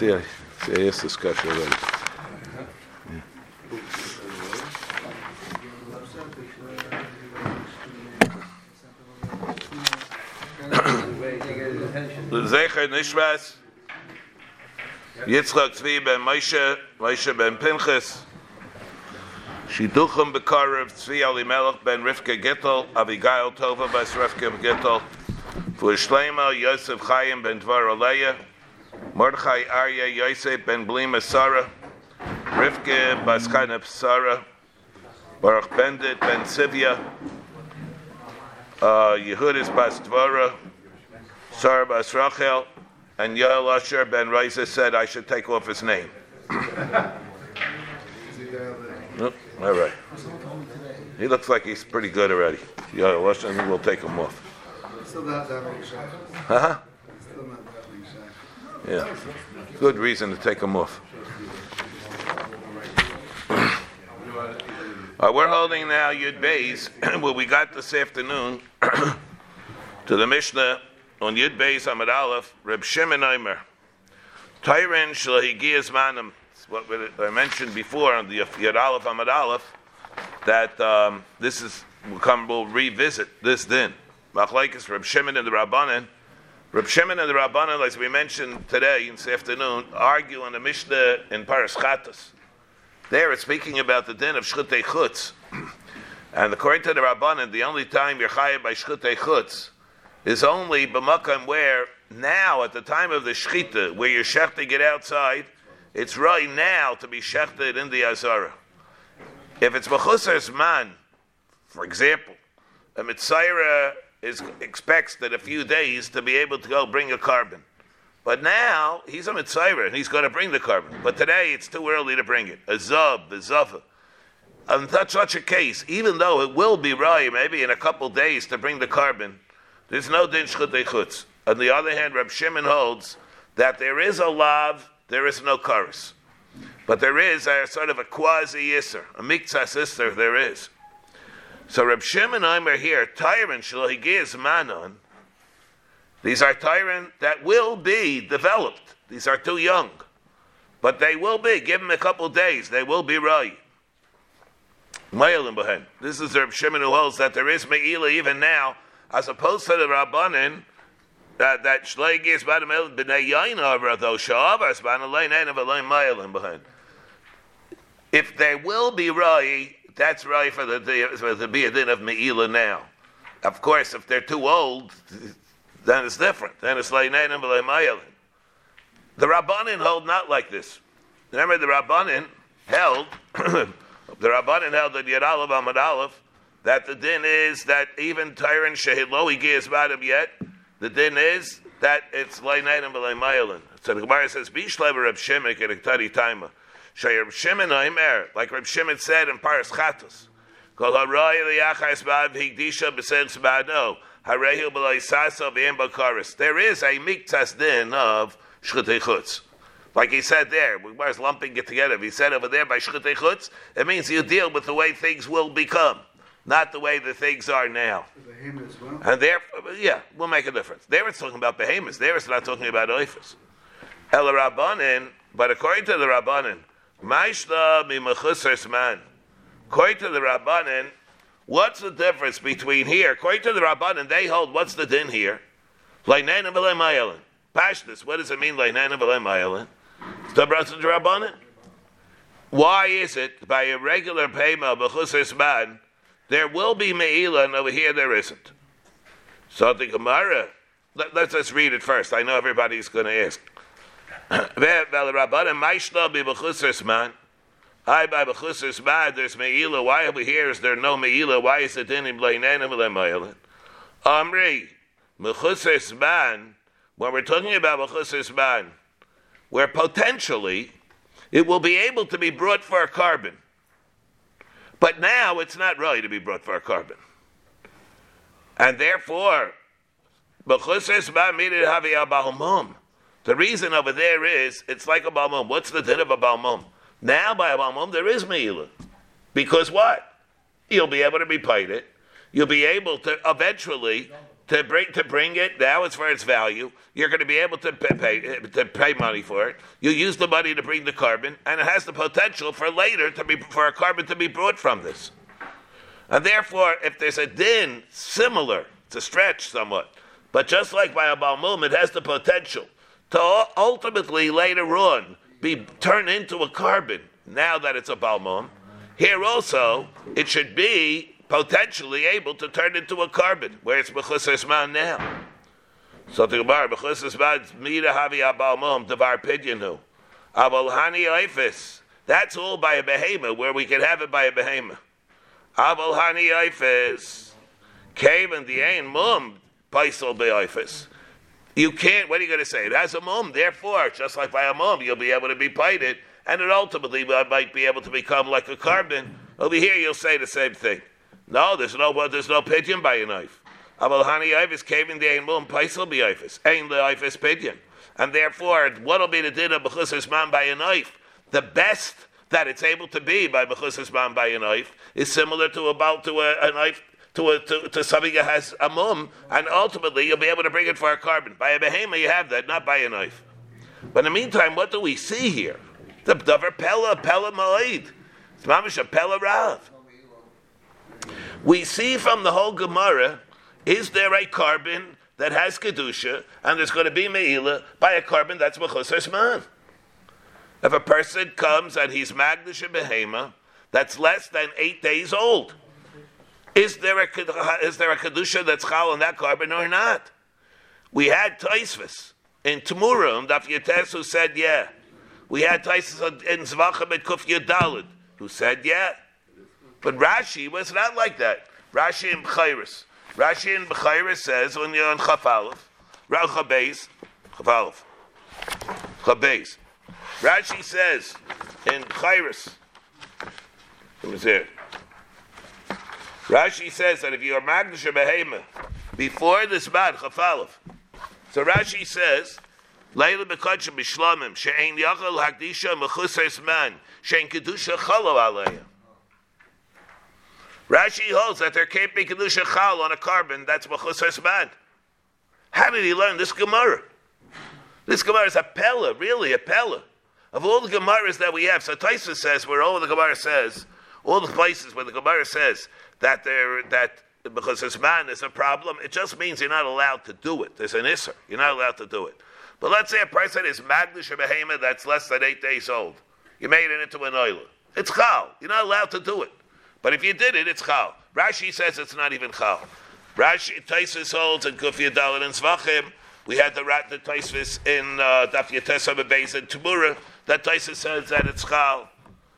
see, I, see, I asked this question already. Zecher Nishmas, Yitzchak Tzvi ben Moshe, Moshe ben Pinchas, Shiduchim Bekarev, Tzvi Elimelech ben Rivka Gittel, Abigail Tova bas Rivka Gittel, for Shleima Yosef Chaim ben Dvar Aleya, Mordechai Arya Yosef ben Blima Sarah, Rivka bas Chanep Sarah, Baruch Bendit ben Sivya, uh, Yehudis bas Dvara, Sarah bas Rachel, and Yael Asher ben Raisa said I should take off his name. All right. He looks like he's pretty good already. Yael Asher, and we'll take him off. Still not that big shot. Huh? Still not that big shot. Yeah. Good reason to take them off. Uh, we're holding now Yud Beis, where we got this afternoon to the Mishnah on Yud Beis Amid Aleph, Reb Shimon Eimer. Tyron Shalahigiyas Manim, what I mentioned before on the Yud Aleph Amid Aleph, that um, this is, we'll come, we'll revisit this then. Machlaikis Reb Shimon and the Rabbanan. Reb Shimon and the Rabbanan, as we mentioned today, in this afternoon, argue on the Mishnah in Paras Chatas. There it's speaking about the din of Shchutei Chutz. And according to the Rabbanan, the only time you're chayav by Shchutei Chutz is only b'makam where now, at the time of the Shchita, where you're it outside, it's right now to be shechted in the Azara. If it's b'chusar's man, for example, a Mitzayra is, expects that a few days to be able to go bring a carbon. But now he's a mitzvah and he's going to bring the carbon. But today it's too early to bring it. A zub, a. And that's such a case, even though it will be right, maybe in a couple days to bring the carbon, there's no din chutz. On the other hand, Reb Shimon holds that there is a lav, there is no chorus. But there is a sort of a quasi yisr, a mikzah sister, there is. So Reb Shimon Aimer here, tyrant shalohigiz manon, these are tyrant that will be developed. These are too young. But they will be. Give them a couple days. They will be right. This is Reb Shimon who holds that there is Me'ila even now, as opposed to the Rabbanin, that that Shleig is Badamel b'nei Yaina though Shavas Banalein and Avalein Mayalim behind. If they will be right, that's right for the for the be a din of Me'ila now. Of course, if they're too old, then it's different. Then it's like Neinim Mayalin. The Rabbanin hold not like this. Remember, the Rabbanin held, the Rabbanin held that Yad Amad Aleph, that the din is that even tyrant Tyron Shehiloi Giyas Badam yet, the din is that it's like Neinim Mayalin. So the Gemara says, Bishlever Reb Shimon Kerektari Taima. Shayr Reb Shimon Aimer, like Reb Shimon said in Paras Chatos. Kol haroy liyachas ba'ad higdisha b'sen ba'ado. There is a miktas din of shchutei chutz. Like he said there, we was lumping it together. He said over there by shchutei chutz, it means you deal with the way things will become, not the way the things are now. Well. And there, yeah, we'll make a difference. There it's talking about behemoths. There it's not talking about oifas. El Rabbanin, but according to the Rabbanin, Maishla mi man. The Rabbanin, What's the difference between here? To the Rabbanan, they hold what's the din here? Lainanim v'lemayalan. Pashtus, what does it mean, Lainanim v'lemayalan? It's the Rabbanan. Why is it by a regular payma b'chusar man there will be meila and over here there isn't? So the Gemara, let, us just read it first. I know everybody's going to ask. I by b'chusas bad. There's meila. Why over here is there no meila? Why is it in him leinenim le'meilin? Amri b'chusas ban. When we're talking about b'chusas ban, where potentially it will be able to be brought for a carbon, but now it's not really to be brought for a carbon, and therefore b'chusas ban needed havi abalmum. The reason over there is it's like a balmum. What's the din of a balmum? Now by Abamum there is Meila. Because what? You'll be able to repeat it. You'll be able to eventually to bring to bring it. Now it's for its value. You're going to be able to pay, to pay money for it. You use the money to bring the carbon, and it has the potential for later to be for a carbon to be brought from this. And therefore, if there's a din similar, it's a stretch somewhat, but just like by a balmum, it has the potential to ultimately later on be turned into a carbon. Now that it's a balmum, here also it should be potentially able to turn into a carbon, where it's b'chusas man now. So the Gemara b'chusas man mida havi abalmum devar pidyanu aval hani oifis. That's all by a behemoth, where we can have it by a behemoth. Aval hani oifis came in the ain mum paisel beoifis. You can't. What are you going to say? It has a mum. Therefore, just like by a mum, you'll be able to be painted, and it ultimately might be able to become like a carbon. Over here, you'll say the same thing. No, there's no there's no pigeon by a knife. Aval hani ifis came in the ain mum paisel beoifis. Ain the ifis pigeon, and therefore, what'll be the din of bechusas man by a knife? The best that it's able to be by bechusas man by a knife is similar to about to a, a knife to, a, to, to something that has a mum, and ultimately you'll be able to bring it for a carbon. By a behemoth, you have that, not by a knife. But in the meantime, what do we see here? The davar pella, pella ma'id. It's mamish a pella rav. We see from the whole Gemara, is there a carbon that has kedusha, and there's going to be meila by a carbon that's mechusar man? If a person comes and he's magnish behema, that's less than eight days old. Is there a is there a kedusha that's chal on that carbon or not? We had Taisvis in Tumurim, Daf Yates, who said yeah. We had Taisvis in Zvachim at Kuf who said yeah. But Rashi was not like that. Rashi in Bechairis. Rashi in Bechairis says when you're on Chafalov, Chabez, Chafalov, Chabez. Rashi says in Bechairis, it was there. Rashi says that if you are Magnish Behema before this man, Chafalov, so Rashi says, Leila Bekachim Bishlamim, She'ein Yachal Hakdisha Mechusers Man, She'ein Kedusha Chalo Aleya. Rashi holds that there can't be Kedusha Chal on a carbon that's Mechusers Man. How did he learn this Gemara? This Gemara is a Pella, really a Pella. Of all the Gemaras that we have, so Taisa says, where all the Gemara says, all the places where the Gemara says that there that because this man is a problem, it just means you're not allowed to do it. There's an isser. You're not allowed to do it. But let's say a person is magnish behema that's less than eight days old. You made it into an oil. It's chal. You're not allowed to do it. But if you did it, it's chal. Rashi says it's not even chal. Rashi Taisus holds in Kufya Dalit and Svachim. We had the rat the Taisus in uh, Daf Yatesa Bebeis in Tumura. That Taisus says that it's chal.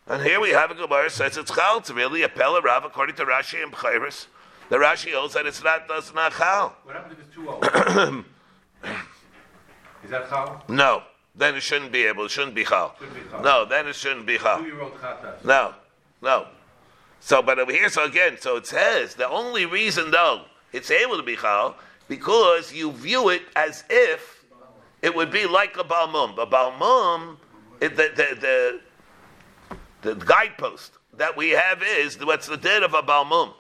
And here we have a Gemara says it's chal. It's really a Pella Rav according to Rashi and Bchairis. The Rashi holds that it's not does not chal. What happened if it's too old? Is that chal? No, then it shouldn't be able. It shouldn't be chal. Shouldn't be chal. No, then it shouldn't be chal. Two-year-old chatas. No, no. So, but over here, so again, so it says the only reason though it's able to be chal because you view it as if it would be like a balmum. A balmum, it, the, the, the the guidepost that we have is what's the din of a balmum.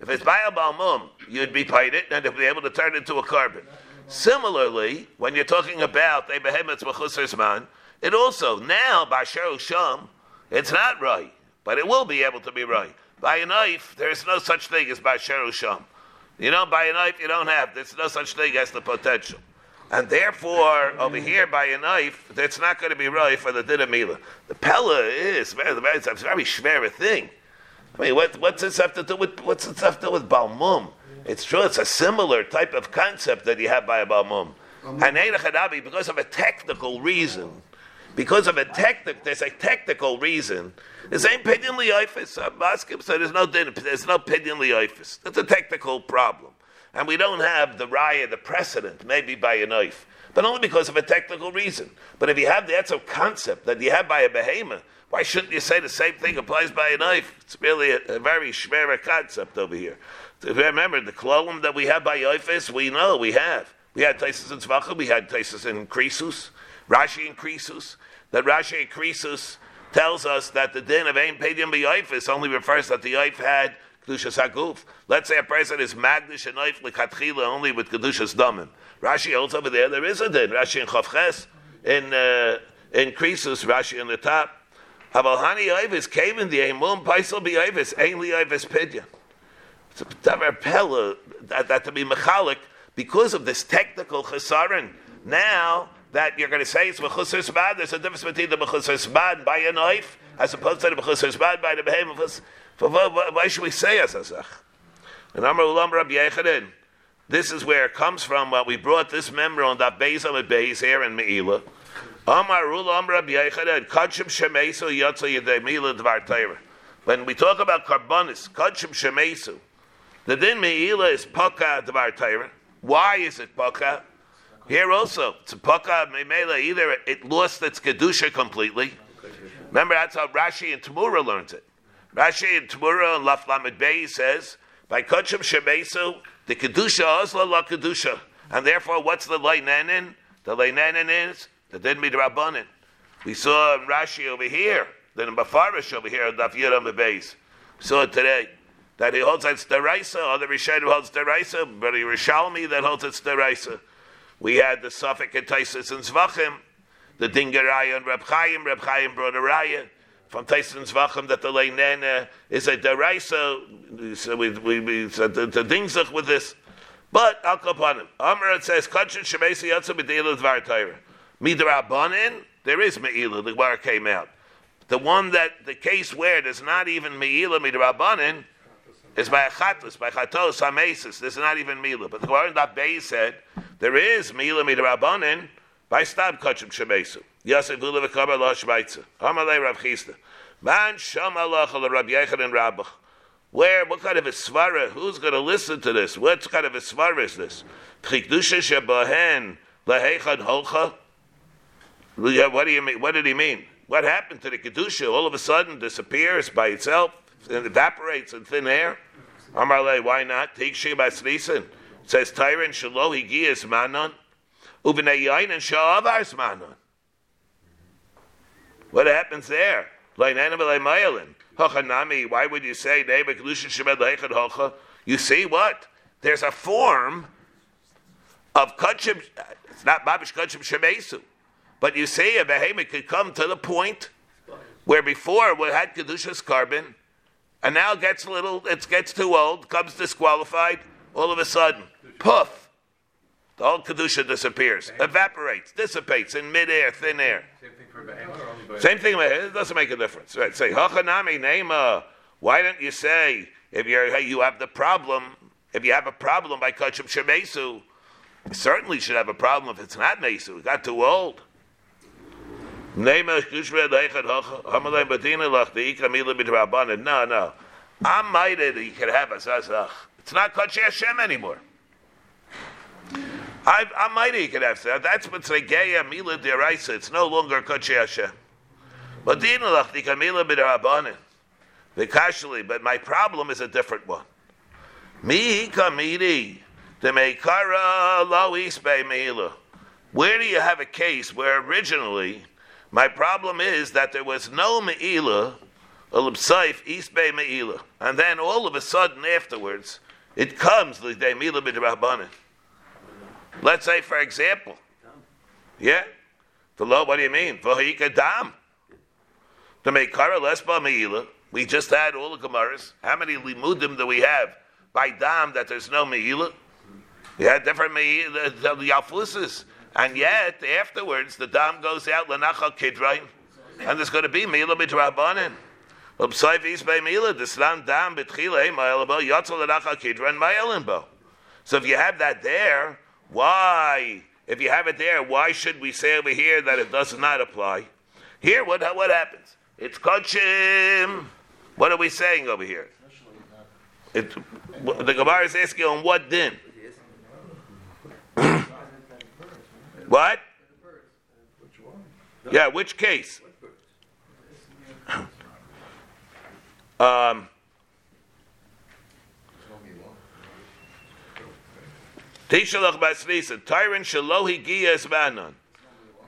If it's by a balmum, you'd be paid it and you'd be able to turn it into a carbon. Similarly, when you're talking about a behemoth man, it also now by sham, it's not right, but it will be able to be right. By a knife, there is no such thing as by sham. You know, by a knife, you don't have. There's no such thing as the potential. And therefore, over here by a knife, that's not going to be right for the dinamila. The pella is very, it's a very schwer thing. I mean, what, what's this have to do with what's this have to do with balmum? It's true, it's a similar type of concept that you have by a balmum. And because of a technical reason, because of a technical, there's a technical reason. There's ain't pidyon li'ifis. Maskim uh, said there's no there's no pidyon li'ifis. That's a technical problem and we don't have the raya, the precedent, maybe by a knife, but only because of a technical reason. But if you have the etzel concept that you have by a behemoth, why shouldn't you say the same thing applies by a knife? It's really a, a very shmera concept over here. So remember, the klolim that we have by Yoifis, we know we have. We had Taisus in Tzvachah, we had Taisus in Krisus, Rashi in Krisus. That Rashi in Krisus tells us that the din of Ein Pedium B'Yoifis only refers that the Yoif had kedushas haguf. Let's say a person is magdish and knife likatchila only with kedushas damim. Rashi holds over there. There is a din. Rashi in chavches in uh, in. Rashi in the top. Avalhani Ivis came in the Emun Paisel be Ivis Ainli Ivis Pidya. It's a davar pella that, that to be mechalik because of this technical chesaron. Now that you're going to say it's mechusar bad, there's a difference between the mechusar bad by a knife as opposed to the mechusar bad by the behemoth. Why should we say as a And Amar Ulam Rabbi. This is where it comes from. What we brought this memory on that on the base here in Meila. Amar Rula Amar Rabbi. Kachim Shemesu Yotza Yedei Meila Dvar Torah. When we talk about karbonis, Kachim Shemesu, the din Meila is Paka Dvar Torah. Why is it Paka? Here also, it's Paka Meila. Either it lost its kedusha completely. Remember, that's how Rashi and Tamura learned it. Rashi and Tamura and Laf Lamed Bey says by Kachim Shemesu, the Kedusha Osla La Kedusha. And therefore, what's the Leinanin? The Leinanin is the Din Midrabanin. We saw in Rashi over here, then in Bafarish over here, Daf Yud the base. Saw it today. That he holds it's deraisa, other Rishonim holds deraisa, but he Rishalmi that holds it's deraisa. We had the Suffolk and Taisus and Zvachim, the Dingaraya and Reb Chaim, Reb Chaim brought a raya from Taisus Zvachim that the Leinena is a deraisa. So we, we, we said the, the dingzach with this. But Al Kapanim, Amr it says, Kachin Shemesi Yatsa B'Deila Dvar Torah. Midrabanin, there is Me'ila, the Gemara came out. The one that, the case where there's not even Me'ila Midrabanin is by a Chatus, by Chatos, Hamesis. There's not even Mila. But the Gemara in that Bay said, there is Mila Midrabanin by Stab Kachim Shemesu. Yosef Lula V'Kaba Lo Shmeitza. Amalei Rav Chisda. Man Shamalach Al Rabbi Yechon and Rabbach. Where, what kind of a svara? Who's going to listen to this? What kind of a svara is this? Chikdusha Shebahen Lahechad Holcha. What do you mean? What did he mean? What happened to the kedusha? All of a sudden, disappears by itself and evaporates in thin air. Amarle, why not? Take Sheba Srisan. Says Tyron Shalo Higiyas Manon. Uvenayain and Sha'avars Manon. What happens there? Why would you say You see what? There's a form of kachim. It's not babish kachim shemesu, but you see a behemoth could come to the point where before we had kedushas carbon, and now gets a little. It gets too old, comes disqualified. All of a sudden, poof, the whole kedusha disappears, evaporates, dissipates in midair, thin air. Same thing. for Same thing. It doesn't make a difference. Right? Say hachanami nema. Why don't you say if you're hey, you have the problem? If you have a problem by kachim shemesu, you certainly should have a problem if it's not mesu. It got too old. No, no. I might it. You can have a zazach. It's not kachim Hashem anymore. I, I might he could have said that's Mitzregeya Mila Deraisa. It's no longer Kodesh Hashem. But Dinalach Dikamila B'Darabanin. Vikashli. But my problem is a different one. Mi Kamidi the Meikara Lois Be Mila. Where do you have a case where originally my problem is that there was no Meila, a Lipsaif, East Bay Meila, and then all of a sudden afterwards it comes the Mila B'Darabanin. Let's say, for example, yeah, the law. What do you mean? V'ha'ika dam. To make kara lesba meila. We just had all the gemaras. How many limudim do we have by dam that there's no meila? Had different meila, and yet afterwards the dam goes out lenacha kidrain, and there's going to be meila midrabanan. So if you have that there, why, if you have it there, why should we say over here that it does not apply? Here, what, what happens? It's kachim. What are we saying over here? It, the Gemara is asking on what din? what? Yeah, which case? Um, Tishalach basvisa, Tyron shalohi giyas banan.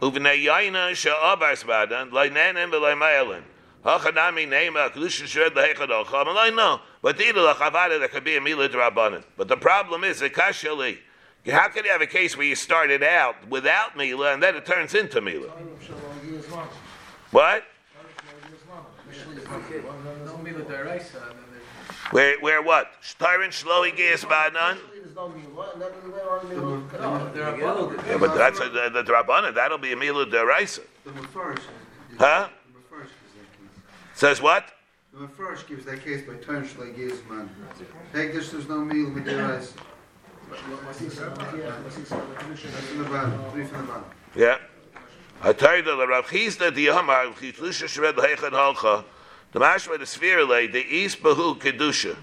Uvnei yaina sha'abar sbadan, lainenem v'laimayelin. Hachanami Nema Kedusha Shred Lehechad Olcha. I'm like, no. But the Idul Chavada there could be a Mila Drabanan. But the problem is the Kashali. How can you have a case where you started out without Mila and then it turns into Mila? What? And. Where, where what? Shtarin Shloi Geas Banan? No, there are both. Yeah, but that's a, the, the Drabanan. That'll be a Mila Deraisa. The Mefarish. Huh? The Mefarish gives that case. Says what? The Mefarish gives that case by turn Shlei Giz man. Hegdish there's no meal with their eyes. That's in the bottom, three the bottom. Yeah. I tell you the Rav Chisda the Yamar Chitlusha Shred Lehechad Halcha. The Mashma the Sphere lay the East Bahu Kedusha.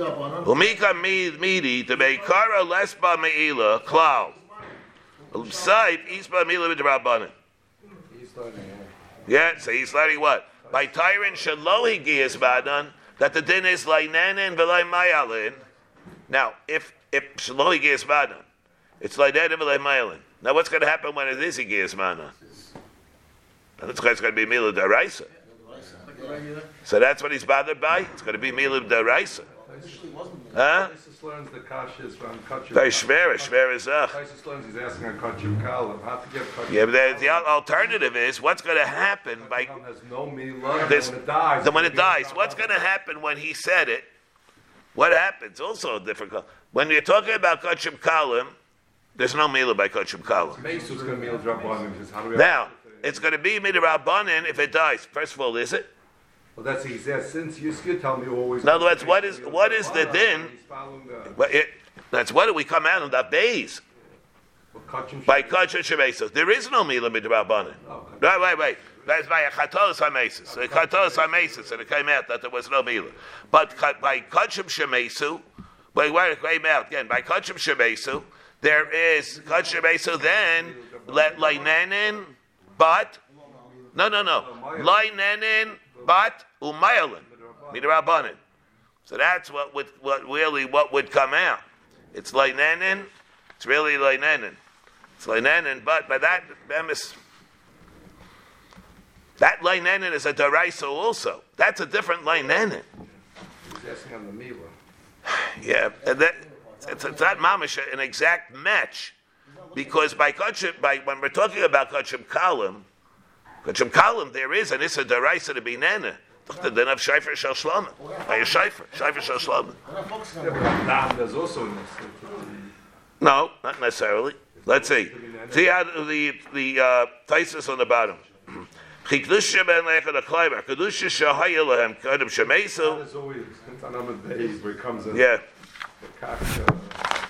Umika midi to make kara lesba meila klal. Side isba meila midrabanan. Yeah, so he's letting what? By tyrant shalohi giyas badan that the din is like nanan v'lay mayalin. Now, if if shalohi giyas badan, it's like nanan v'lay mayalin. Now, what's going to happen when it is a giyas badan? That's going to be mila daraisa. So that's what he's bothered by. It's going to be mila daraisa. Huh? Isis learns the kashas from Kachim. Very shver, shver is ach. Isis learns he's asking on Kachim Kalim how to get Kachim. Yeah, but the, the alternative is what's going to happen by Kalim has no milah. this. When it dies, Then when it dies, what's going to happen when he said it? What happens? Also difficult. When you're talking about kachim kalim, there's no mila by kachim kalim. Mesu's going to meal drop on him. Just how do we Now it's going to be midrabanan if it dies. First of all, is it? Well, that's he says. Since you tell me always. In other words, what is- what is the din? The that's what do we come out on the base by kachim shemesos. There is no mila midrabanan. Oh, right, right, right. That's by a chatolos hamesis. A chatolos hamesis, and it came out that there was no mila. But by kachim shemesu, wait, wait, it came out again. By kachim shemesu, there is kachim shemesu. Then let leinanin, but no, no, no, leinanin, but umayalin, midrabanan. So that's what would what really what would come out. It's leinanin. It's really leinanin. It's leinanin, but by that emes. That leinanin is a daraisa also. That's a different leinanin. He's asking on the milah. Yeah, and that it's, it's not mamish an exact match, because by kachim, by when we're talking about kachim kalim, kachim kalim there is an issa daraisa to be nana. The din of shayfer shel shlama. By a shayfer, shayfer shel shlama. Yeah, but Dam, there's also in. No, not necessarily. Let's see. See how the the uh, Taisus on the bottom. Chikdusha ben lechad a kleiber. Kedusha shahaya lehem kadim shemesu. There's always it's on Ahmed Beis where it comes in. Yeah. The kach. uh,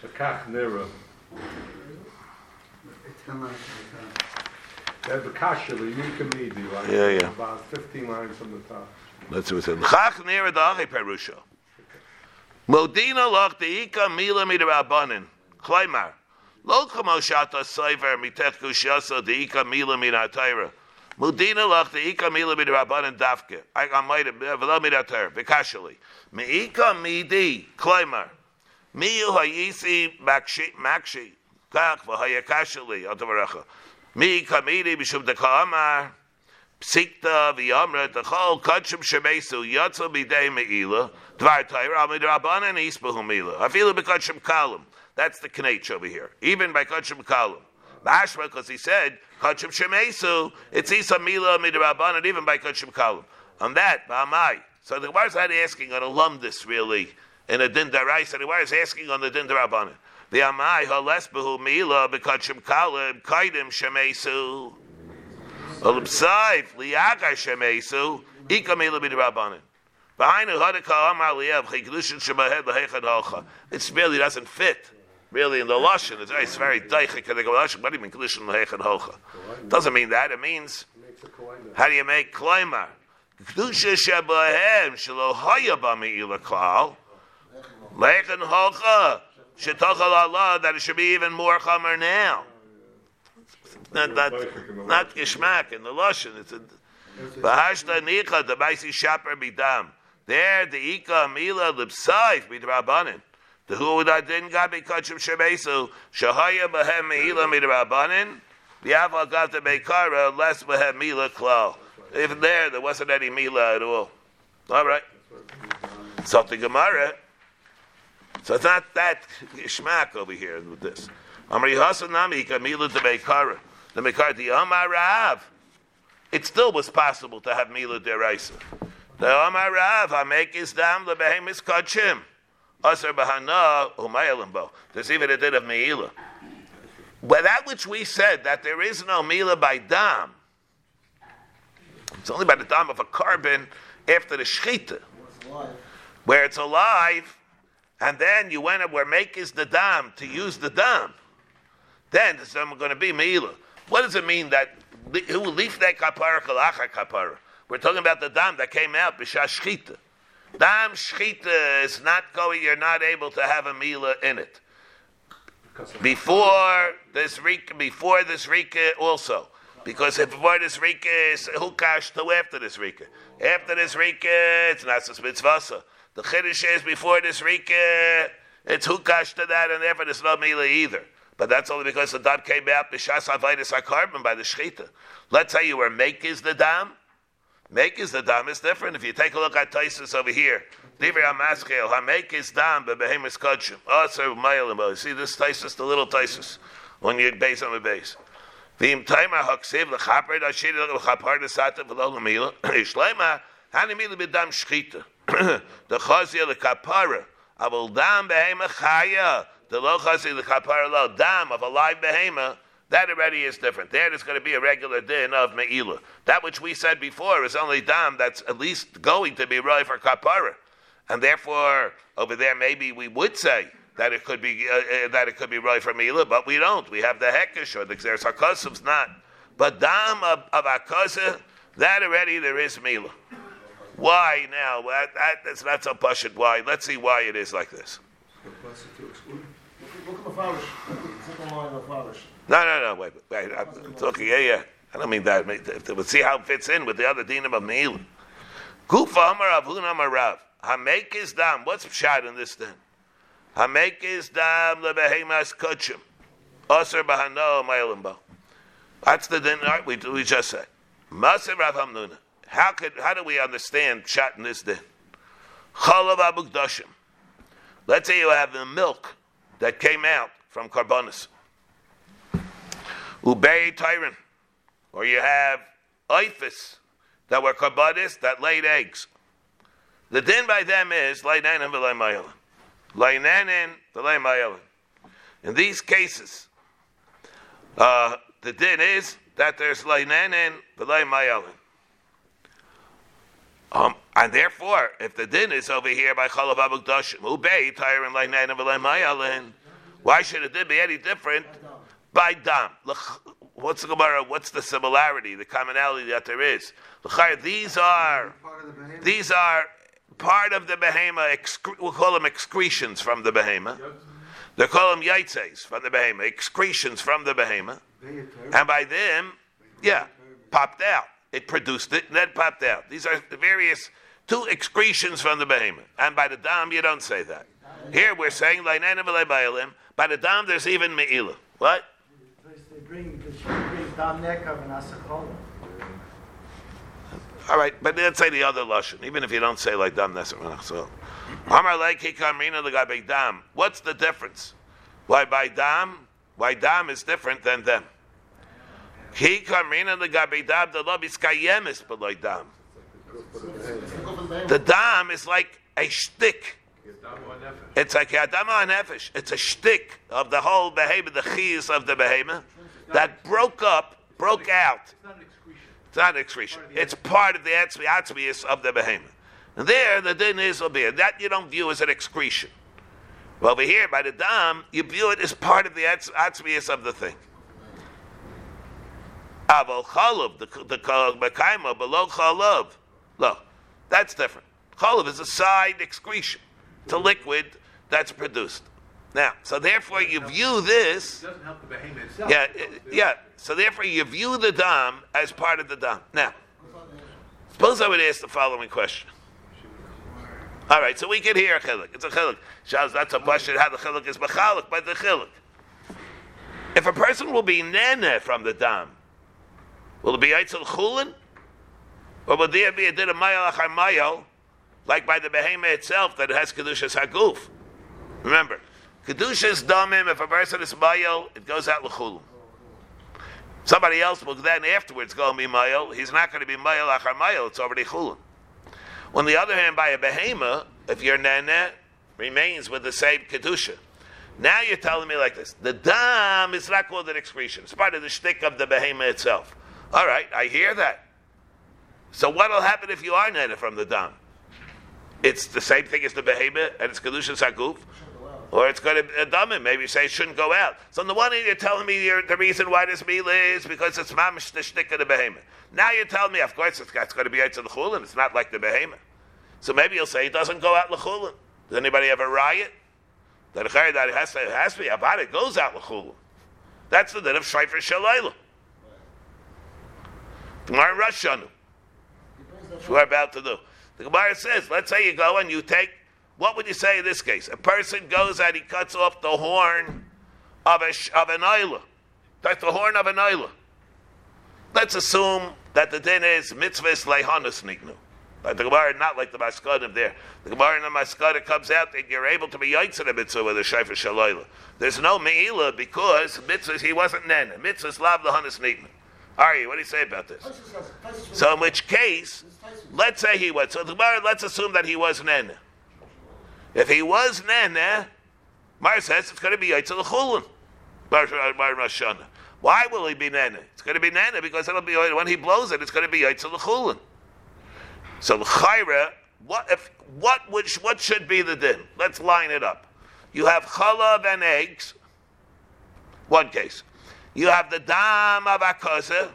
The kach nira. It's ten lines from the top. They have the kasha, the midi, like Yeah, yeah. about 15 lines from the top. Let's see what's in. Chach nira dachi perusha. Modina lach deika mila midrabanan. Kleimar. Lo kamo shata saiver mitech kushasa deika mila minatayra. Modina lach deika mila midrabanan dafke. I might have velo midatayra. Vikashali. Meika midi. Kleimar. Miyu hayisi makshi makshi. Kach v'hayakashali. Altavaracha. Mi kamidi b'shum deka'amar. Psikta v'yamra t'chol kachim shemesu yatzel b'dei me'ila. Dvar tayra al midrabanan isbahu mila afilu b'kachim kalim. That's the knach over here. Even by kachim kalim. Bashma because he said kachim shemesu. It's isa mila midrabanan even by kachim kalim. On that ba'amai. So the Gemara is not asking on alumnus really in a din daraisa the Gemara is asking on the din darabanan the amai halesbahu mila b'kachim kalim kaidim shemesu Olipsaif liyagar shemesu ikamela midrabanan. Behind the hadaka amar liyav chikdushin shemahed lahechad halcha. It really doesn't fit. Really, in the lashon, it's very, it's very daichik. What do you mean kedushin lahechad halcha? Doesn't mean that. It means how do you make klimer? Kedusha shebahem shelo haya b'meila klal lahechad halcha shetachal Allah that it should be even more chamer now. Not, not, not gishmak in the lashon. It's a Bahashta nicha the baisi shaper bidam. There the ika mila lipsaif midrabanan. The who would that didn't got kachim shemesu shahaya bahem mila midrabanan. The aval got the bekara less bahem mila klal. Even there, there wasn't any Mila at all. All right. So the Gemara. So it's not that schmack over here with this. Amri Hasan Nami Mila de Meikara. The Meikara the Amar Rav. It still was possible to have Mila deraisa. The Amar Rav Hamek is dam the behemis kachim. Aser bahana umayalimbo. There's even a din of Meila. But that which we said that there is no Mila by dam. It's only by the dam of a carbon after the shechita, where it's alive, and then you went up where make is the dam to use the dam. Then there's going to be Meila. What does it mean that who leaf that kapara kalacha kapara? We're talking about the dam that came out b'shash. Dam shchita is not going. You're not able to have a mila in it. Before this rika, before this rika also, because if before this rika is hukash to after this rika. After this rika, it's not mitzvasa. The chiddush is before this rika, it's hukash to that, and after there's no mila either. But that's only because the dam came out b'shas avidus carbon by the shechita. Let's say you were make is the dam. Make is the dam is different. If you take a look at Taisus over here, Divrei Hamaskel, Hamek is dam bebehemis kachim. Also mayalim. Oh, see this Taisus, the little Taisus, when you base on the base. V'im taima haksiv lechaper dashir lechapar desata v'lo lemila. Ishleima hanimila b'dam shechita. The chazia lekapara. Avol dam behema chaya. The lo chasi the kapara lo dam of a live behema, that already is different. There's going to be a regular din of me'ilah. That which we said before is only dam that's at least going to be right for kapara, and therefore over there maybe we would say that it could be uh, uh, that it could be right for me'ilah, but we don't. We have the hekesh or the xeris hakosovs not. But dam of, of that already there is me'ilah. Why now? That, that, that's not so pashut. Why? Let's see why it is like this. No, no, no. Wait, wait. I'm talking. Yeah, yeah. I don't mean that. Let's see how it fits in with the other dinim of Meil. Gufa Amar Avun Amar Rav. Hamek is dam. What's shot in this then? Hamek is dam lebehemas kachim. Aser bahano ma'ilimbo. That's the din we, we just said. Maser Rav Hamnuna. How could how do we understand shot in this din? Chalav abukdashim. Let's say you have the milk that came out from Carbonis. Ubei Tyron. Or you have Iphis that were Carbonis that laid eggs. The din by them is Lainanin v'lay mayelin. Lainanin v'lay mayelin. In these cases, uh, the din is that there's Lainanin v'lay mayelin. Um, and therefore, if the din is over here by Chalav Abukdashim, Ubei, Tyron, Lainanin v'lay mayelin, why should it be any different by dam? What's the Gemara? What's the similarity, the commonality that there is? These are these are part of the behema. Excre- we'll call them excretions from the behema. They call them yaitzes from the behema, excretions from the behema, and by them, yeah, popped out. It produced it and then popped out. These are the various two excretions from the behema, and by the dam you don't say that. Here we're saying by the dam, there's even me'ilah. What? They bring, bring dam nekav and asachola. All right, but let's say the other lashon, even if you don't say like dam nesar. So, Amar like hikamrina the dam. What's the difference? Why by dam? Why dam is different than them? The dam is like a shtick it's like Adama Nefesh. It's a shtick of the whole behemoth, the chiyas of the behemoth, that broke up, broke out. It's not an excretion. It's part of the atzmius of the behemoth. And there, the din is be That you don't view as an excretion. Well, over here, by the dam, you view it as part of the atzmius of the thing. Aval chalav, the the mekaima below chalav. Look, that's different. Chalav is a side excretion. It's a liquid that's produced. Now, so therefore you view this. It doesn't help the behemoth itself. Yeah, yeah. So therefore you view the dam as part of the dam. Now, suppose I would ask the following question. All right, so we can hear a chiluk. It's a chiluk. Shaz, that's a question how the chiluk is machalik by the chiluk. If a person will be nene from the dam, will it be eitzel chulin? Or will there be a din of mayel achar mayel, like by the behemoth itself that has kedushas haguf? Remember, kedushas damim. If a person is mayel, it goes out l'chulim. Somebody else will then afterwards go and be mayel. He's not going to be mayel achar mayel. It's already chulim. On the other hand, by a behemoth, if your nene remains with the same kedusha. Now you're telling me like this: the dam is not called an excretion; it's part of the shtick of the behemoth itself. All right, I hear that. So what will happen if you are nene from the dam? It's the same thing as the behemoth, and it's kedusha sakuf, or it's going to dumb Maybe you say it shouldn't go out. So on the one hand, you're telling me the reason why this meal is because it's mamish the shtick of the behemoth. Now you're telling me, of course, it's, it's going to be out to the chulin. It's not like the behemoth. So maybe you'll say it doesn't go out l'chulin. Does anybody have a riot? That it has to, it has to be about it goes out l'chulin. That's the din of shayfer shalayla. Rosh Hashanah. That's what we're about to do. The Gemara says, let's say you go and you take, what would you say in this case? A person goes and he cuts off the horn of, a, of an isla. That's the horn of an isla. Let's assume that the din is mitzvahs leihanus niknu. Like the Gemara, not like the Maskanim there. The Gemara in the Maskana comes out that you're able to be yaitz a mitzvah with a shayfer shalayla. There's no meila because mitzvahs he wasn't nen. Mitzvahs lav lahanis niknu. Ari, what do you say about this? So in which case, let's say he was. So the Gemara, let's assume that he was nen. If he was nen, Mar says it's going to be yaitz the chulun. Why will he be nana? It's going to be nana because it'll be when he blows it. It's going to be yaitz the chulun. So chayra, what if what what should be the din? Let's line it up. You have chalav and eggs. One case. You have the dam of akaza,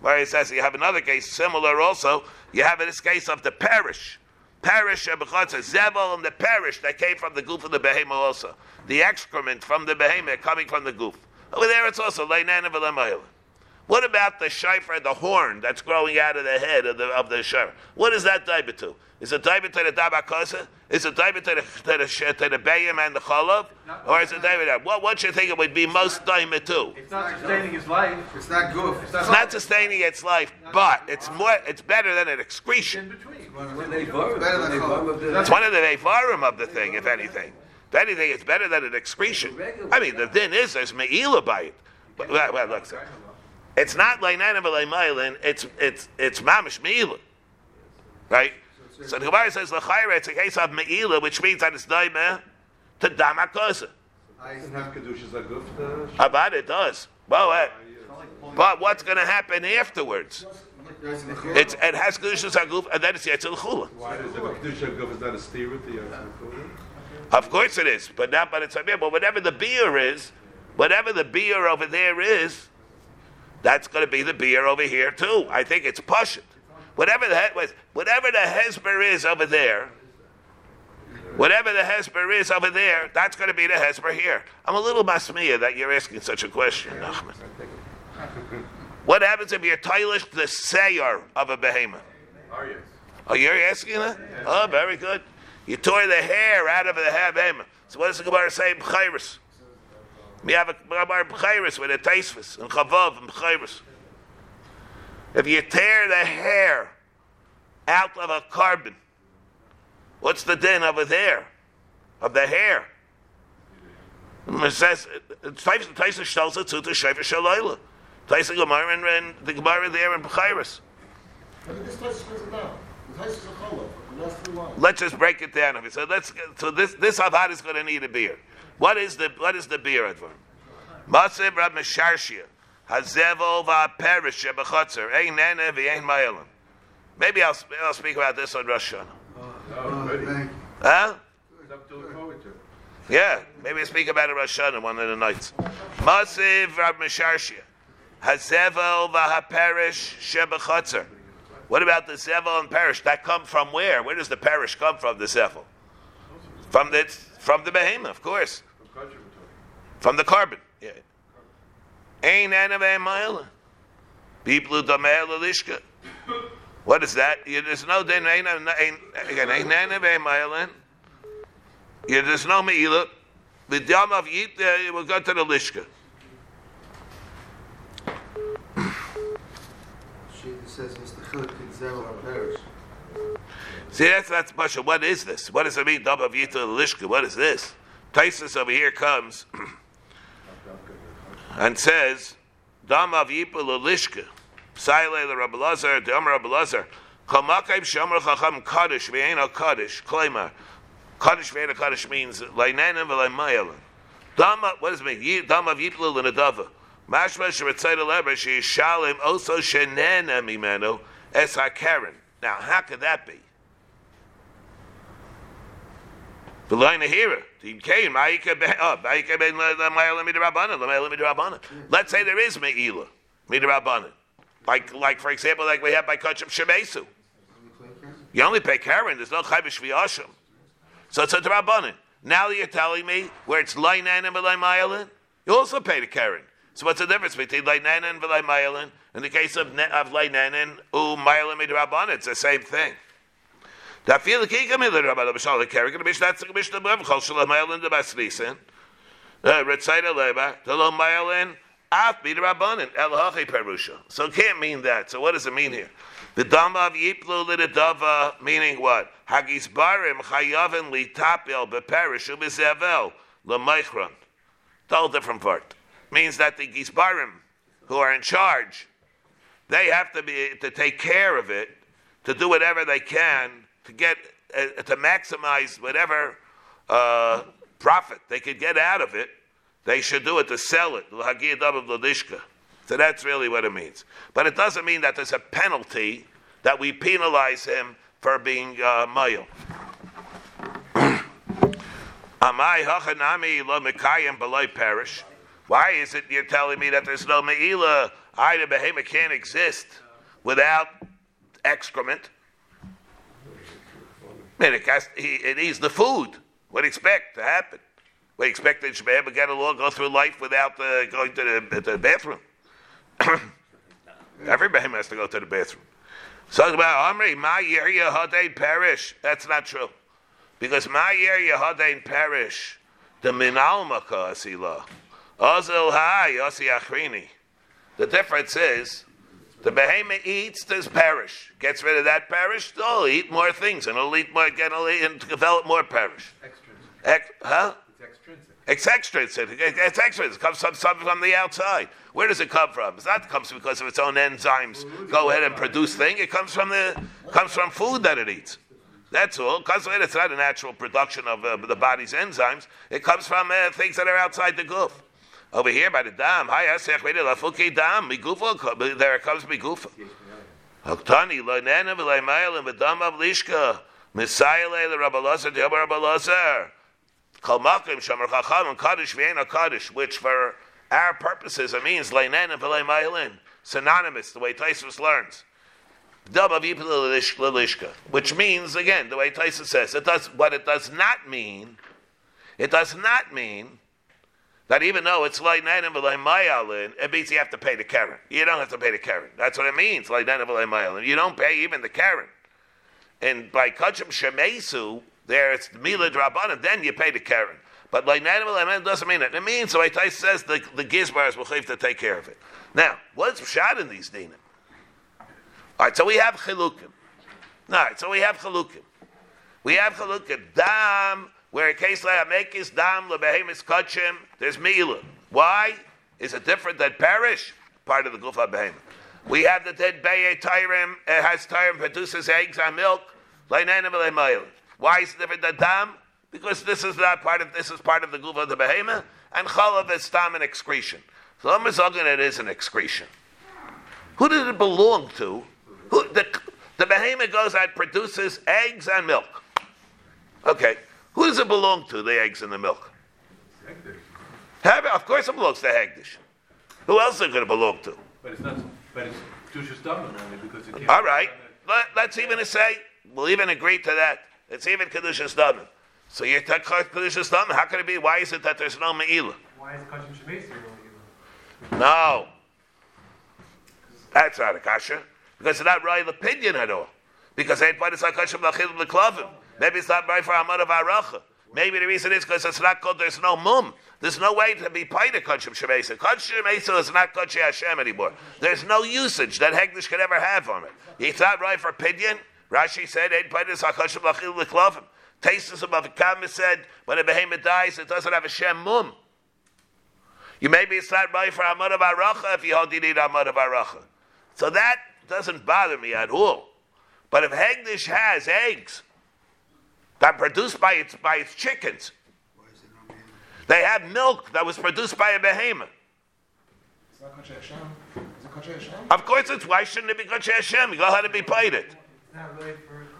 where it says you have another case similar also. You have in this case of the parish. Parish of Zebel and the parish that came from the goof of the behemoth also. The excrement from the behemoth coming from the goof. Over there it's also Leinan of What about the shayfer, the horn that's growing out of the head of the of the shayfer? What is that diver to? Is it diver to the dabakosa? Is it diver to the to the, to the bayim and the chalav? Or is it diver to what what you think it would be most diver to? It's not sustaining his life. It's not good. It's It's not sustaining its life, but it's more it's better than an excretion. between. Better than chalav. It's one of the Nevarim of the thing, if anything. If anything, it's better than an excretion. I mean, the din is there's me'ila by it. But, well, well, look, sir. It's not leinan v'leimailin, it's, it's, it's mamish me'ila. Right? So the Gemara says, l'chayra, it's a case of me'ila, which means that it's daimeh to damakosa. Doesn't have kedushas aguf. about it does? Well, uh, but what's going to happen afterwards? It's, it has kedushas haguf, and then it's yetzil chula. Why is it kedusha aguf is not a steer with the Yom Of course it is, but not by the time. But whatever the beer is, whatever the beer over there is, that's going to be the beer over here too. I think it's pushing. Whatever the he- whatever the hesper is over there, whatever the hesper is over there, that's going to be the hesper here. I'm a little masmia that you're asking such a question, Nachman. What happens if you're tailish the sayer of a behemoth? Are you? Oh, you're asking that? Oh, very good. You tore the hair out of the behemoth. So what does the Gemara say B'chayris? We have a Gemara B'chayris with a Taisvis and Chavav and B'chayris. If you tear the hair out of a carbon, what's the din over there of the hair? It says Taisvis tells it to the Shalayla. Taisvis Gemara and- the Gemara there in lines. Let's just break it down. So let's so this this avad is going to need a beer. What is the what is the beer advar? Masev Rab Mesharshia Hazevel VaPerish Shebachotzer Ein Nene V'Ein Mayelim. Maybe I'll I'll speak about this on Rosh Hashanah. Oh, ready. Thank you. Huh? Something to look forward to. Yeah, maybe I'll speak about it Rosh Hashanah one of the nights. Masev Rab Mesharshia Hazevel VaPerish Shebachotzer. What about the Zevel and Perish? That come from where? Where does the Perish come from? The Zevel from the from the behemoth, of course. From country we're talking. From the carbon. Yeah. Ain't anave mile. People damel lishka. What is that? There's no din again ain't anave mile. Yeah, there's no meila. The dam of yit will go to the lishka. She says, Mr. Chilik, Zevel HaPerish. See, that's that's Pasha. What is this? What does it mean? Dam of Yipla Lishka. What is this? Taisus over here comes and says, Dam of Yipla Lishka. Saile the Rabbi Lazar, Dam Rabbi Lazar. Kamakayim Shomer Chacham Kaddish, V'ein Kaddish, Kleimar. Kaddish V'ein Kaddish means Lainanim V'laimayalim. Dam, what does it mean? Dam of Yipla L'nadava. Mashma Sheretzayt Aleber, Sheishalim, also Shenena Mimenu, Es HaKaren. Now, how could that be? The came. Uh, uh, oh, Let's say there is meila midrabanan, like like for example, like we have by kachim shemesu. You only pay karen. There's no chayvish v'yashim. So it's a drabanan. Now you're telling me where it's lainan and v'laymayalin, you also pay the karen. So what's the difference between lainan and v'laymayalin? In the case of of lainan u mayalin midrabanan, it's the same thing. Da viele Kinder mit der Shalom Mayelin de Basrisen, Retzayda Leba, Mayelin, Af El Hachi Perusha. So can't mean that. So what does it mean here? The Dama of Yiplu Lidadava, meaning what? Hagis Barim Chayavin Li Tapel Beperish Ubizevel Lemeichron. Total different part. Means that the Gisbarim, who are in charge, they have to be to take care of it, to do whatever they can to get uh, to maximize whatever uh, profit they could get out of it. They should do it to sell it. So that's really what it means. But it doesn't mean that there's a penalty that we penalize him for being uh. Amai hachanami lo mekayim parish. Why is it you're telling me that there's no meila? I, the behemoth, can't exist without excrement. It, has, he, it needs the food. What expect to happen? We expect that to get along, go through life without uh, going to the, to the bathroom? Everybody has to go to the bathroom. So about Amri, my year Yehudain perish. That's not true. Because my year Yehudain perish. The minalmaka asila. Ozil hai yosi achrini. The difference is the behemoth eats, there's perish. Gets rid of that perish, they'll eat more things, and it'll eat more, again, it'll eat, and develop more perish. Extrinsic. Ex, huh? It's extrinsic. It's extrinsic. It's extrinsic. It comes from something from the outside. Where does it come from? It's not comes because of its own enzymes. Go ahead and produce thing. It comes from the comes from food that it eats. That's all. Because it's not a natural production of uh, the body's enzymes. It comes from uh, things that are outside the goof. Over here by the dam. There it comes migufa. Haktani lo nena v'lei mailim v'dam av lishka misayele the Rabbalazar the Rabbalazar. Kalmakim Shamar Chacham and Kaddish Vienna Kaddish, which for our purposes it means Leinen and V'lei Ma'ilin, synonymous, the way Taisus learns. Which means again the way Taisus says it does. What it does not mean, it does not mean that even though it's Leinen and V'lei Ma'ilin, it means you have to pay the Karen. You don't have to pay the Karen. That's what it means. Leinen and V'lei Ma'ilin. You don't pay even the Karen. And by Kachim Shemesu, there it's Mila Drabanan, then you pay the Karen. But like animal it doesn't mean it. It means, so Tais says the, the Gizbars will have to take care of it. Now, what's shot in these dinim? All right, so we have chilukim. All right, so we have chilukim. We have chilukim. Dam, where a case like Amekis, Dam, Lebehemis, Kachim, there's Mila. Why? Is it different than Parish? Part of the Gufa Behemoth. We have the dead Beye Tyrim, it eh, has Tyrim, produces eggs and milk. Why is it different than Dam? Because this is not part of this is part of the gufa of the behemoth, and chalav is tam an excretion. So talking it is an excretion. Who did it belong to? Who, the, the behemoth goes out produces eggs and milk. Okay, who does it belong to? The eggs and the milk. Have, of course, it belongs to Hagdish. Who else is it going to belong to? But it's not, but it's Tushus Daman only because it can't. All right, Let, let's even say we'll even agree to that. It's even kedushas damin. So you're kedushas damin. How can it be? Why is it that there's no meila? Why is Kachim Shemesi No, Me'ilah? No. that's not a kasha because it's not right opinion at all. Because ain't but it's not kasha l'chil l'klavim. Maybe it's not right for amad of aracha. Maybe the reason is because it's not called. There's no mum. There's no way to be paid a kachim shemesa. Shemesa is not kachim Hashem anymore. There's no usage that hegdish could ever have on it. It's not right for pidyon. Rashi said, "Ein paidus hakachim lachil leklovim." Tastes the Kama said, when a behemoth dies, it doesn't have a shem mum. You maybe it's not right for Amad of Aracha if you hold you need Amad of Aracha. So that doesn't bother me at all. But if Hegdish has eggs that produced by its by its chickens, Why is there no meal? they have milk that was produced by a behemoth. It's not Kachei Hashem. Is it Kachei Hashem? Of course, it's why shouldn't it be Kodesh Hashem? You go ahead and be paid it. Really.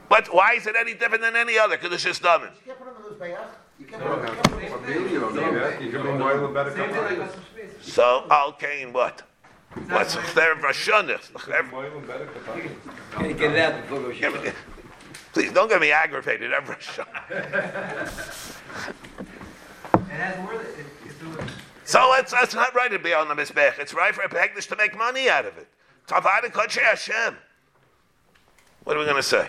But why is it any different than any other Kodesh Hashem? You can't put them in those bayach. You can't No, put them in those for meal you don't need that. You can be moil and better Same thing like kabayis. Kachim Shmei. So, okay, and what? What's there for Shunnis? Moil and better kabayis. Can you get it out before we go shoot? Please don't get me aggravated every Shunnis. It has more than, it. So it's, it's not right to be on the Mizbech. It's right for a Pegdish to make money out of it. Kodesh Hashem. What are we going to say?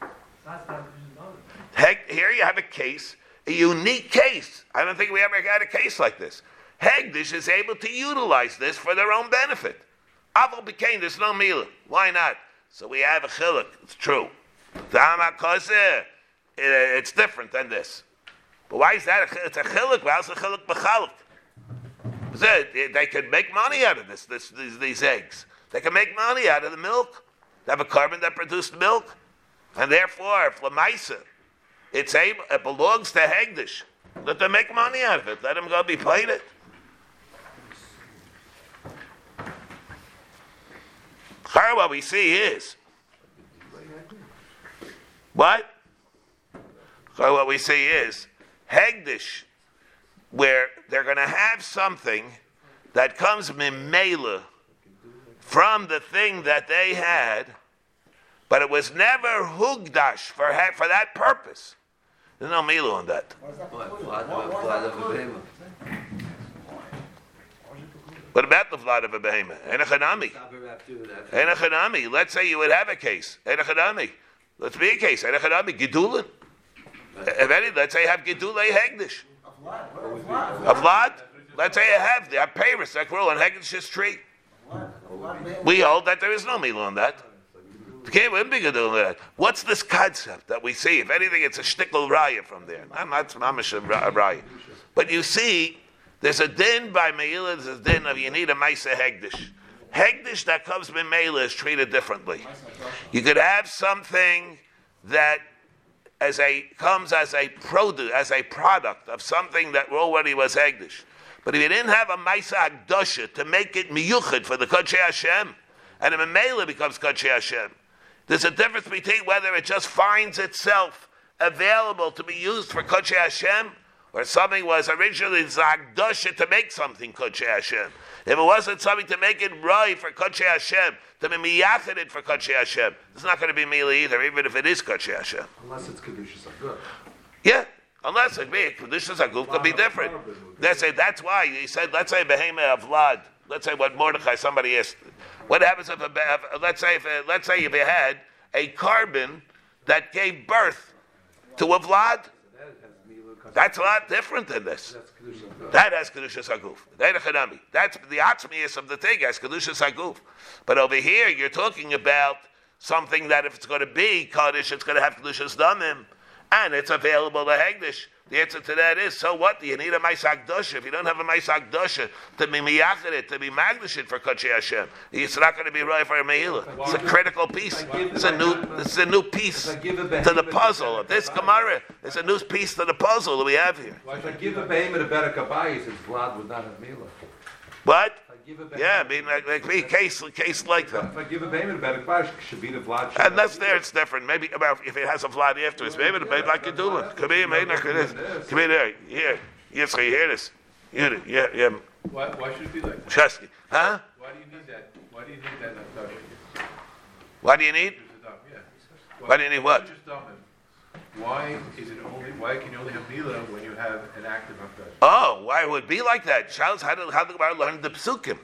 That's not Kachim Shmei. Heg, here you have a case, a unique case. I don't think we ever had a case like this. Hegdish is able to utilize this for their own benefit. Aval became there's no mila. Why not? So we have a chiluk. It's true. Koseh, It's different than this. But why is that? a It's a chiluk. How's a chiluk b'chaluk? They could make money out of this, this, these, these eggs. They can make money out of the milk. They have a carbon that produced milk. And therefore, if Lamaisa, it's able, it belongs to Hegdish. Let them make money out of it. Let them go be paid it. Here, what we see is what? Here, what we see is Hegdish, where they're going to have something that comes mimela from the thing that they had but it was never hugdash for for that purpose. There's no milu on that. Why is that Blood, precluded? blood, Why- why is blood that of a precluded? behemoth. What about the vlad of a behemoth? Enochanami. Enochanami. Let's say you would have a case. Enochanami. Let's be a case. Enochanami. Gidulin. If any, let's say have Gidulei Hegdish. A vlad. Let's say you have the Paris that grow on Hegdish's tree. We hold that there is no milu on that. You can't wouldn't be that. What's this concept that we see? If anything, it's a shtickle raya from there. I'm not mamish raya. But you see, there's a din by Meila, there's a din of you need a Maisa Hegdish. Hegdish that comes from Meila is treated differently. You could have something that as a comes as a produce, as a product of something that already was Hegdish. But if you didn't have a Maisa Hagdosha to make it miyuchid for the Kodesh Hashem, and a Meila becomes Kodesh Hashem, there's a difference between whether it just finds itself available to be used for Kodesh Hashem, or something was originally Zagdosha to make something Kodesh Hashem. If it wasn't something to make it right for Kodesh Hashem, to be miyachid for Kodesh Hashem, it's not going to be Mila either, even if it is Kodesh Hashem. Unless it's Kedushas are. Yeah, unless it be are good, could be different. Let's say that's why he said. Let's say behema of vlad. Let's say what Mordechai somebody asked. What happens if a if- let's say if let's say if you had a carbon that gave birth to a vlad? That's a lot different than this. That's Kedushas are good. That has kedushas haguf. That's the atzmius of the thing has kedushas haguf. But over here, you're talking about something that if it's going to be kaddish, it's going to have kedushas damim, and it's available to hegdish. The answer to that is, so what? Do you need a maisak dosha? If you don't have a maisak dosha to be miyachid to be magnishid for Kodesh Hashem, it's not going to be right for a meila. It's a critical piece. It's a new, it's a new piece to the puzzle. This Gemara is a new piece to the puzzle that we have here. If I give a behemoth a better kabayis, his vlad would not have mila. What? If I give a Yeah, I mean, like, like be a case, a case like that. if I give a behemoth a better kabayis, should be the vlad. And that's there, it's different. Maybe about if it has a vlad afterwards, maybe the baby like you do it. Come here, maybe like this. Come here, there. Here, yes, you hear this? You do, yeah, yeah. Why, why should it be like that? Chesky, huh? Why do you need that? Why do you need that Naftash? What do you need? Why do you need what? Why is it only, why can you only have Mila when you have an active Naftash? Oh, why would be like that? Charles, how did how the Gemara learn the psukim?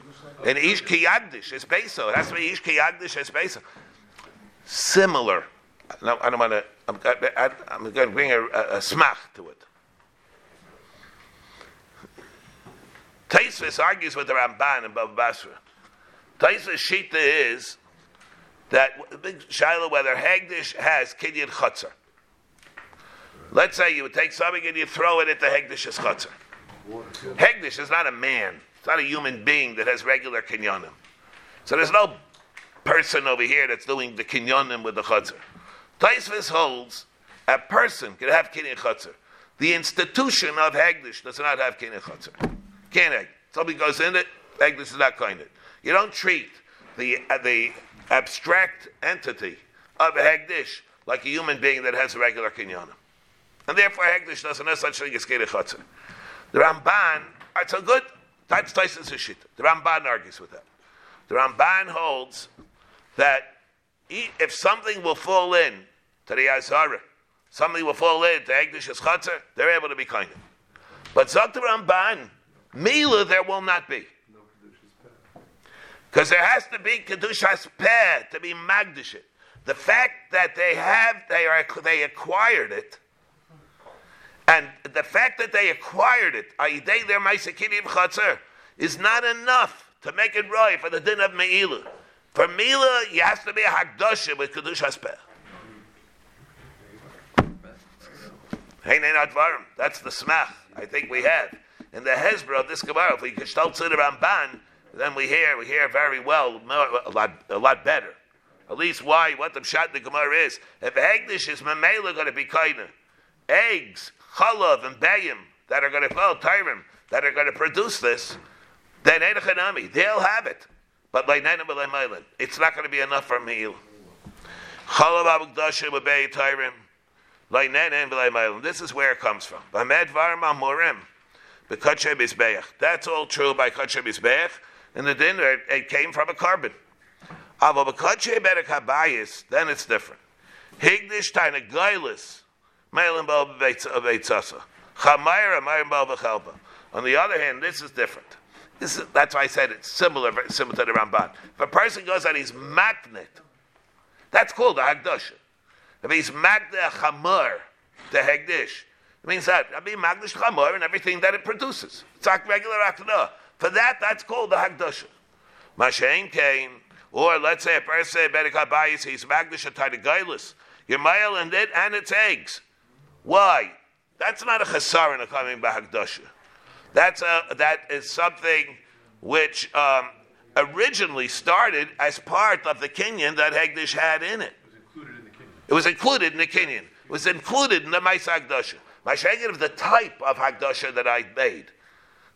And ish kiyagdish. It has to be ish kiyagdish es beso. Similar. no, I don't want to. I'm, I'm going to bring a, a, a smach to it. Taisvis argues with the Ramban and Baba Basra. Taisvis shita is that shiloh whether Hegdish has Kinyan Chutzah. Let's say you would take something and you throw it at the Hegdish's Chutzah. Hegdish is not a man. It's not a human being that has regular kinyanim. So there's no person over here that's doing the kinyanim with the chutzah. Taisvis holds a person can have kinyan chutzah. The institution of Hegdish does not have kinyan chutzah. Can't egg. Somebody goes in it, Hegdish is not kind of. You don't treat the, uh, the abstract entity of Hegdish like a human being that has regular kinyanim. And therefore Hegdish doesn't have such thing as chutzah. The Ramban, it's a good, that's Taisus shit. The Ramban argues with that. The Ramban holds that if something will fall in to the Azara, something will fall in to Egdish's Chatzar, they're able to be kind of. But Zok the Ramban, Mila there will not be. Because there has to be Kedushas Peh to be Magdish The fact that they have, they, are, they acquired it, and the fact that they acquired it, Aidei their Maisakinim Chatzar, is not enough to make it right for the din of Me'ilah. For Mila, you have to be a Hakdasha with Kedush Haspeh. That's the smach I think we have. In the Hezbollah of this Gemara, if we gestalt the Ramban, then we hear we hear very well, a lot, a lot better. At least why, what the shot the Gemara is. If Hegdish is Mamela going to be kaina, eggs, chalav, and bayim that are going to, well, tyrim, that are going to produce this, then Einachanami, they'll have it. But like Maylan, it's not going to be enough for meal. This is where it comes from. That's all true by Kache Bizbeach. In the dinner, it came from a carbon. Then it's different. Higdish taina gailis, beitzasa. On the other hand, this is different. This is, that's why I said it's similar, similar to the Ramban. If a person goes and he's magnet, that's called a Hagdasha. If he's magnet chamor, the Hagdish, it means that I mean magdish chamor and everything that it produces. It's like regular akna. For that, that's called the Hagdasha. Mashain Kain, or let's say a person Berikabayis, he's magdish ataydigailis. Your male and it and its eggs. Why? That's not a chesaron coming by Hagdasha. That's a, that is something which um, originally started as part of the Kenyan that Hegdish had in it. It was included in the Kenyan. It was included in the Mais Hagdasha. My of the type of Hagdasha that I made.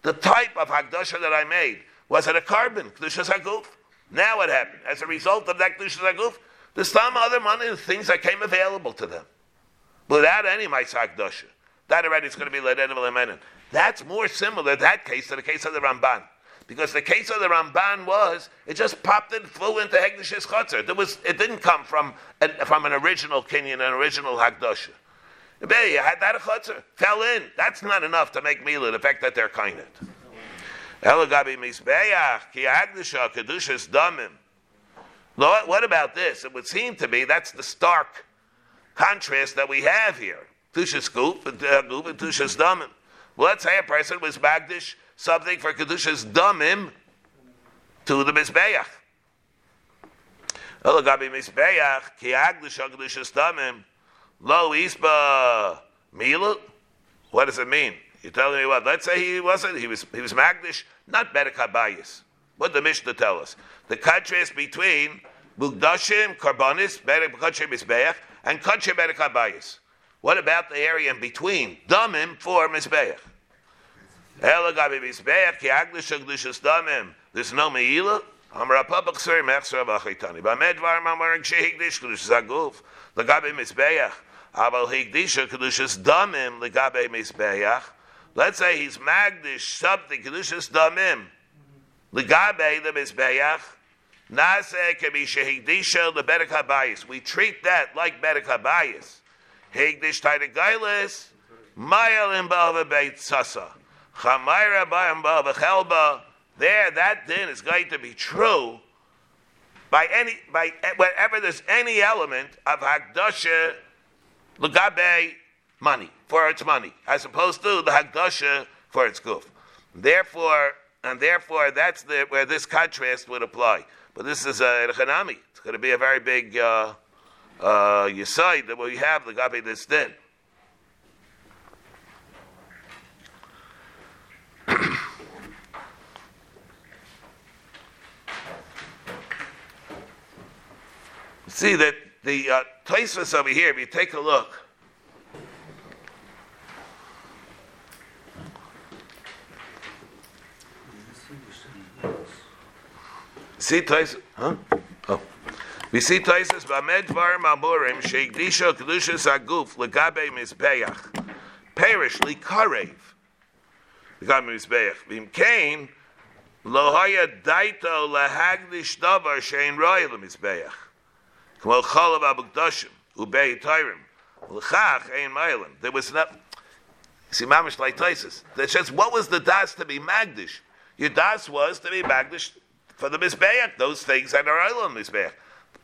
The type of Hagdasha that I made was it a carbon, Kedushas Haguf. Now what happened? As a result of that Kedushas Haguf, there's some other money, and things that came available to them. Without any Mais Hagdasha. That already is going to be led in That's more similar, that case, to the case of the Ramban. Because the case of the Ramban was, it just popped and flew into Hegdish's Chotzer. There was, it didn't come from an, from an original Kenyan, an original Hagdosha. You had that a Chotzer, fell in. That's not enough to make Mila, the fact that they're kind. Elagabi Mizbeach, Ki Hagdisha, Kedushas Damim. What about this? It would seem to me that's the stark contrast that we have here. Kedushas Guf and uh, Kedushas Damim. Well, let's say a person was Magdish something for Kedushas Damim to the Mizbeach. Elagabi Mizbeach, Ki Kedushas Damim, Lo Isba Mila. What does it mean? You're telling me what? Let's say he wasn't, he was, he was Magdish, not Berekabayis. What the Mishnah tell us? The contrast between Mugdashim, Karbonis, Berek Mizbeach, and Kachem Berekabayis. What about the area in between? Damim for Mizbeach. Elagabi Mizbeach, ki agdish agdishas damim. There's no meila. Amar apabak sir mechsar v'achitani. Bamedvar mamar gshehigdish kedushas aguf. Lagabi Mizbeach. Aval higdisha kedushas damim. Lagabi Mizbeach. Let's say he's magdish something kedushas damim. Lagabi the Mizbeach. We treat that like berek habayis. Hegdish Taita Gailis, Mayel in Balva Beit Sasa. Chamaira Chelba. There, that din is going to be true. by any by whenever there's any element of Hagdasha Lagabe money for its money, as opposed to the Hagdasha for its goof. Therefore, and therefore, that's the, where this contrast would apply. But this is a Erchanami. It's going to be a very big uh, uh, Yesai that we have the Gabi this din. See that the uh, over here, if you take a look, see Tosfos, huh? Oh. We see Tosfos Bamed Var Mamurim Sheikdisha Kedushas Aguf Legabe Mizbeach Perish Likarev Legabe Mizbeach Vim Kain Lo Haya Daito Lahagdish Davar Shein Roy Lemizbeach Kmo Chalav Abukdashim Ubei Tyrem L'chach Ein Mailim There was not See, mamish like Tosfos. That says, what was the das to be magdish? Your das was to be magdish for the mizbeach, those things that are on mizbeach.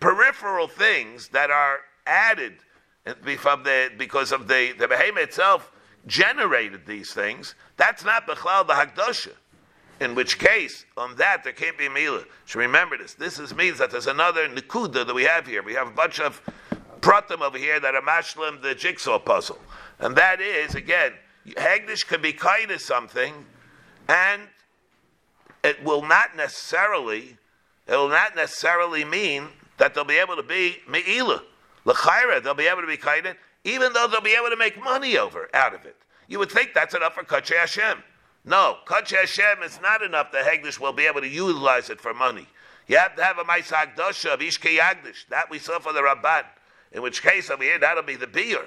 Peripheral things that are added from the because of the the behemoth itself generated these things. That's not bechlal the hagdosha. In which case, on that there can't be mila. So remember this. This is, means that there's another nikuda that we have here. We have a bunch of pratim over here that are mashlim the jigsaw puzzle, and that is again, hagdish can be kind of something, and it will not necessarily, it will not necessarily mean that they'll be able to be me'ila. L'chaira, they'll be able to be kaidin, even though they'll be able to make money over out of it. You would think that's enough for Kache Hashem. No, Kache Hashem is not enough The Hegdish will be able to utilize it for money. You have to have a Maisa Hagdosha of Ishke Yagdish. That we saw for the Ramban. In which case, over here, that'll be the beer.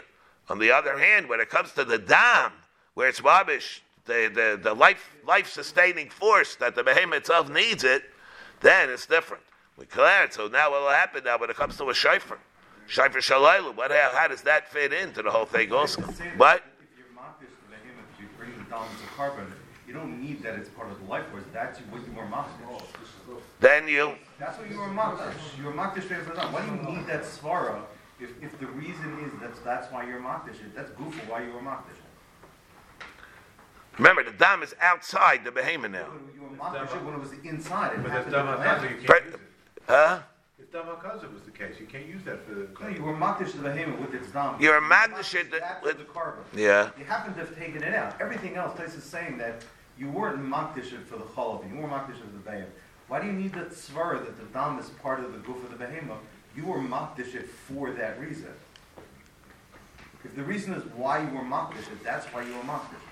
On the other hand, when it comes to the dam, where it's wabish, the, the, the life, life-sustaining force that the behemoth itself needs it, then it's different. We clear it. So now what will happen now when it comes to a shayfer? Shayfer shalaylu. What, how, how does that fit into the whole thing also? But If you're mockish to the behemoth, you bring it down to carbon, you don't need that it's part of the life force. That's what you were mockish. then you, That's what you were mockish. You were mockish straight for them. Why do you need that svara if, if the reason is that's that's why you're mockish? That's goofy why you were mockish. Remember, the dam is outside the behemoth now. You were mockish when it was inside. It But happened that's in the Dama land. Kaza, you can't use it. Huh? If Dama Kaza was the case, you can't use that for the. No, you were mockish to the behemoth with its dam. You were a You it with- with the carbon. Yeah. You happen to have taken it out. Everything else, Tais is saying that you weren't makdish it for the chalav, you weren't makdish it for the behemoth. Why do you need that svara that the dam is part of the goof of the behemoth? You were makdish it for that reason. If the reason is why you were makdish it, that's why you were makdish.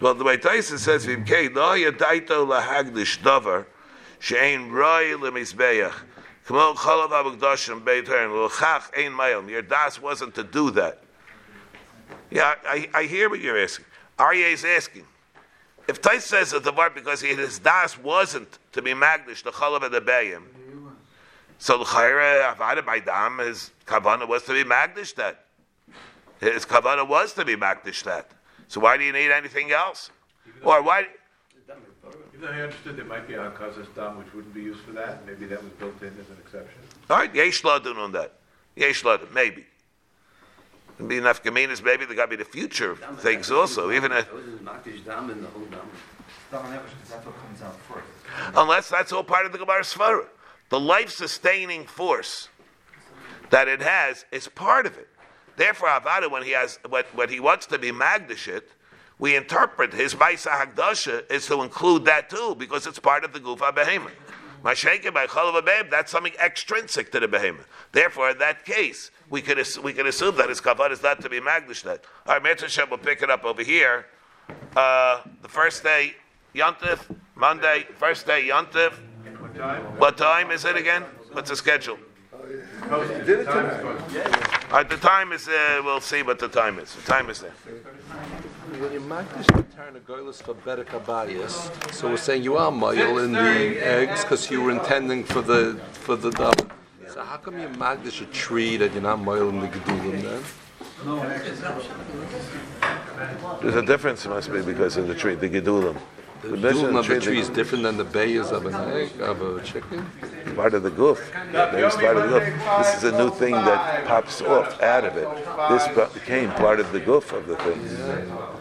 Well, the way Taisus says, "Vimkei lo yadaito lahagdish davar she'ein roi lemizbeach kmo chalav abukdashim beit hern l'chach ein mayim." Your das wasn't to do that. Yeah, I, I hear what you're asking. Aryeh is asking. If Tais says the word because his das wasn't to be magdish the chalav bayim, so the chayre avada by dam his kavana was to be magdish that. His kavana was to be magdish that. So why do you need anything else? Or why? Even though I understood there might be a Kaza's dam which wouldn't be used for that, maybe that was built in as an exception. All right, yesh ladun on that. Yesh ladun, maybe. Can be enough gaminas, maybe there got to be the future things also. Even if, Those is Dam and the whole Dam. Dam nefesh, because that's what comes out first. unless that's all part of the Gemara Svara. The life-sustaining force that it has is part of it. Therefore, Avada, when he has when, when he wants to be magdashit, we interpret his Maisa Hagdasha is to include that too, because it's part of the Gufa Behemoth. Mashake by Chalav Abeb, that's something extrinsic to the Behemoth. Therefore, in that case, we ass- we could assume that his kavod is not to be magdashet. All right, Mitzvah will pick it up over here. Uh, the first day, Yontif, Monday, first day, Yontif. What time? What time is it again? What's the schedule? Posted. The time is posted. All right, the time is, uh, we'll see what the time is. The time is there. When you magdish the turn goyless for better kabayas, so we're saying you are moil in the eggs because you were intending for the for the dove. So how come you magdish a tree that you're not moil in the gedulim then? There's a difference, it must be because of the tree, the gedulim. The doom of the tree- is different than the bayers of an egg, of a chicken? part of the goof. There's part of the goof. This is a new thing that pops off out of it. This became part of the goof of the thing.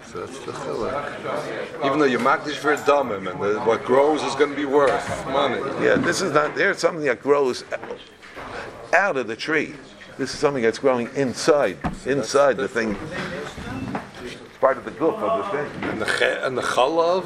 So that's the chilek. Even though you're makdish for a and the, what grows is going to be worth money. Yeah, this is not. There's something that grows out of the tree. This is something that's growing inside, inside the thing. Part of the goof of the thing. And the, and the chalav,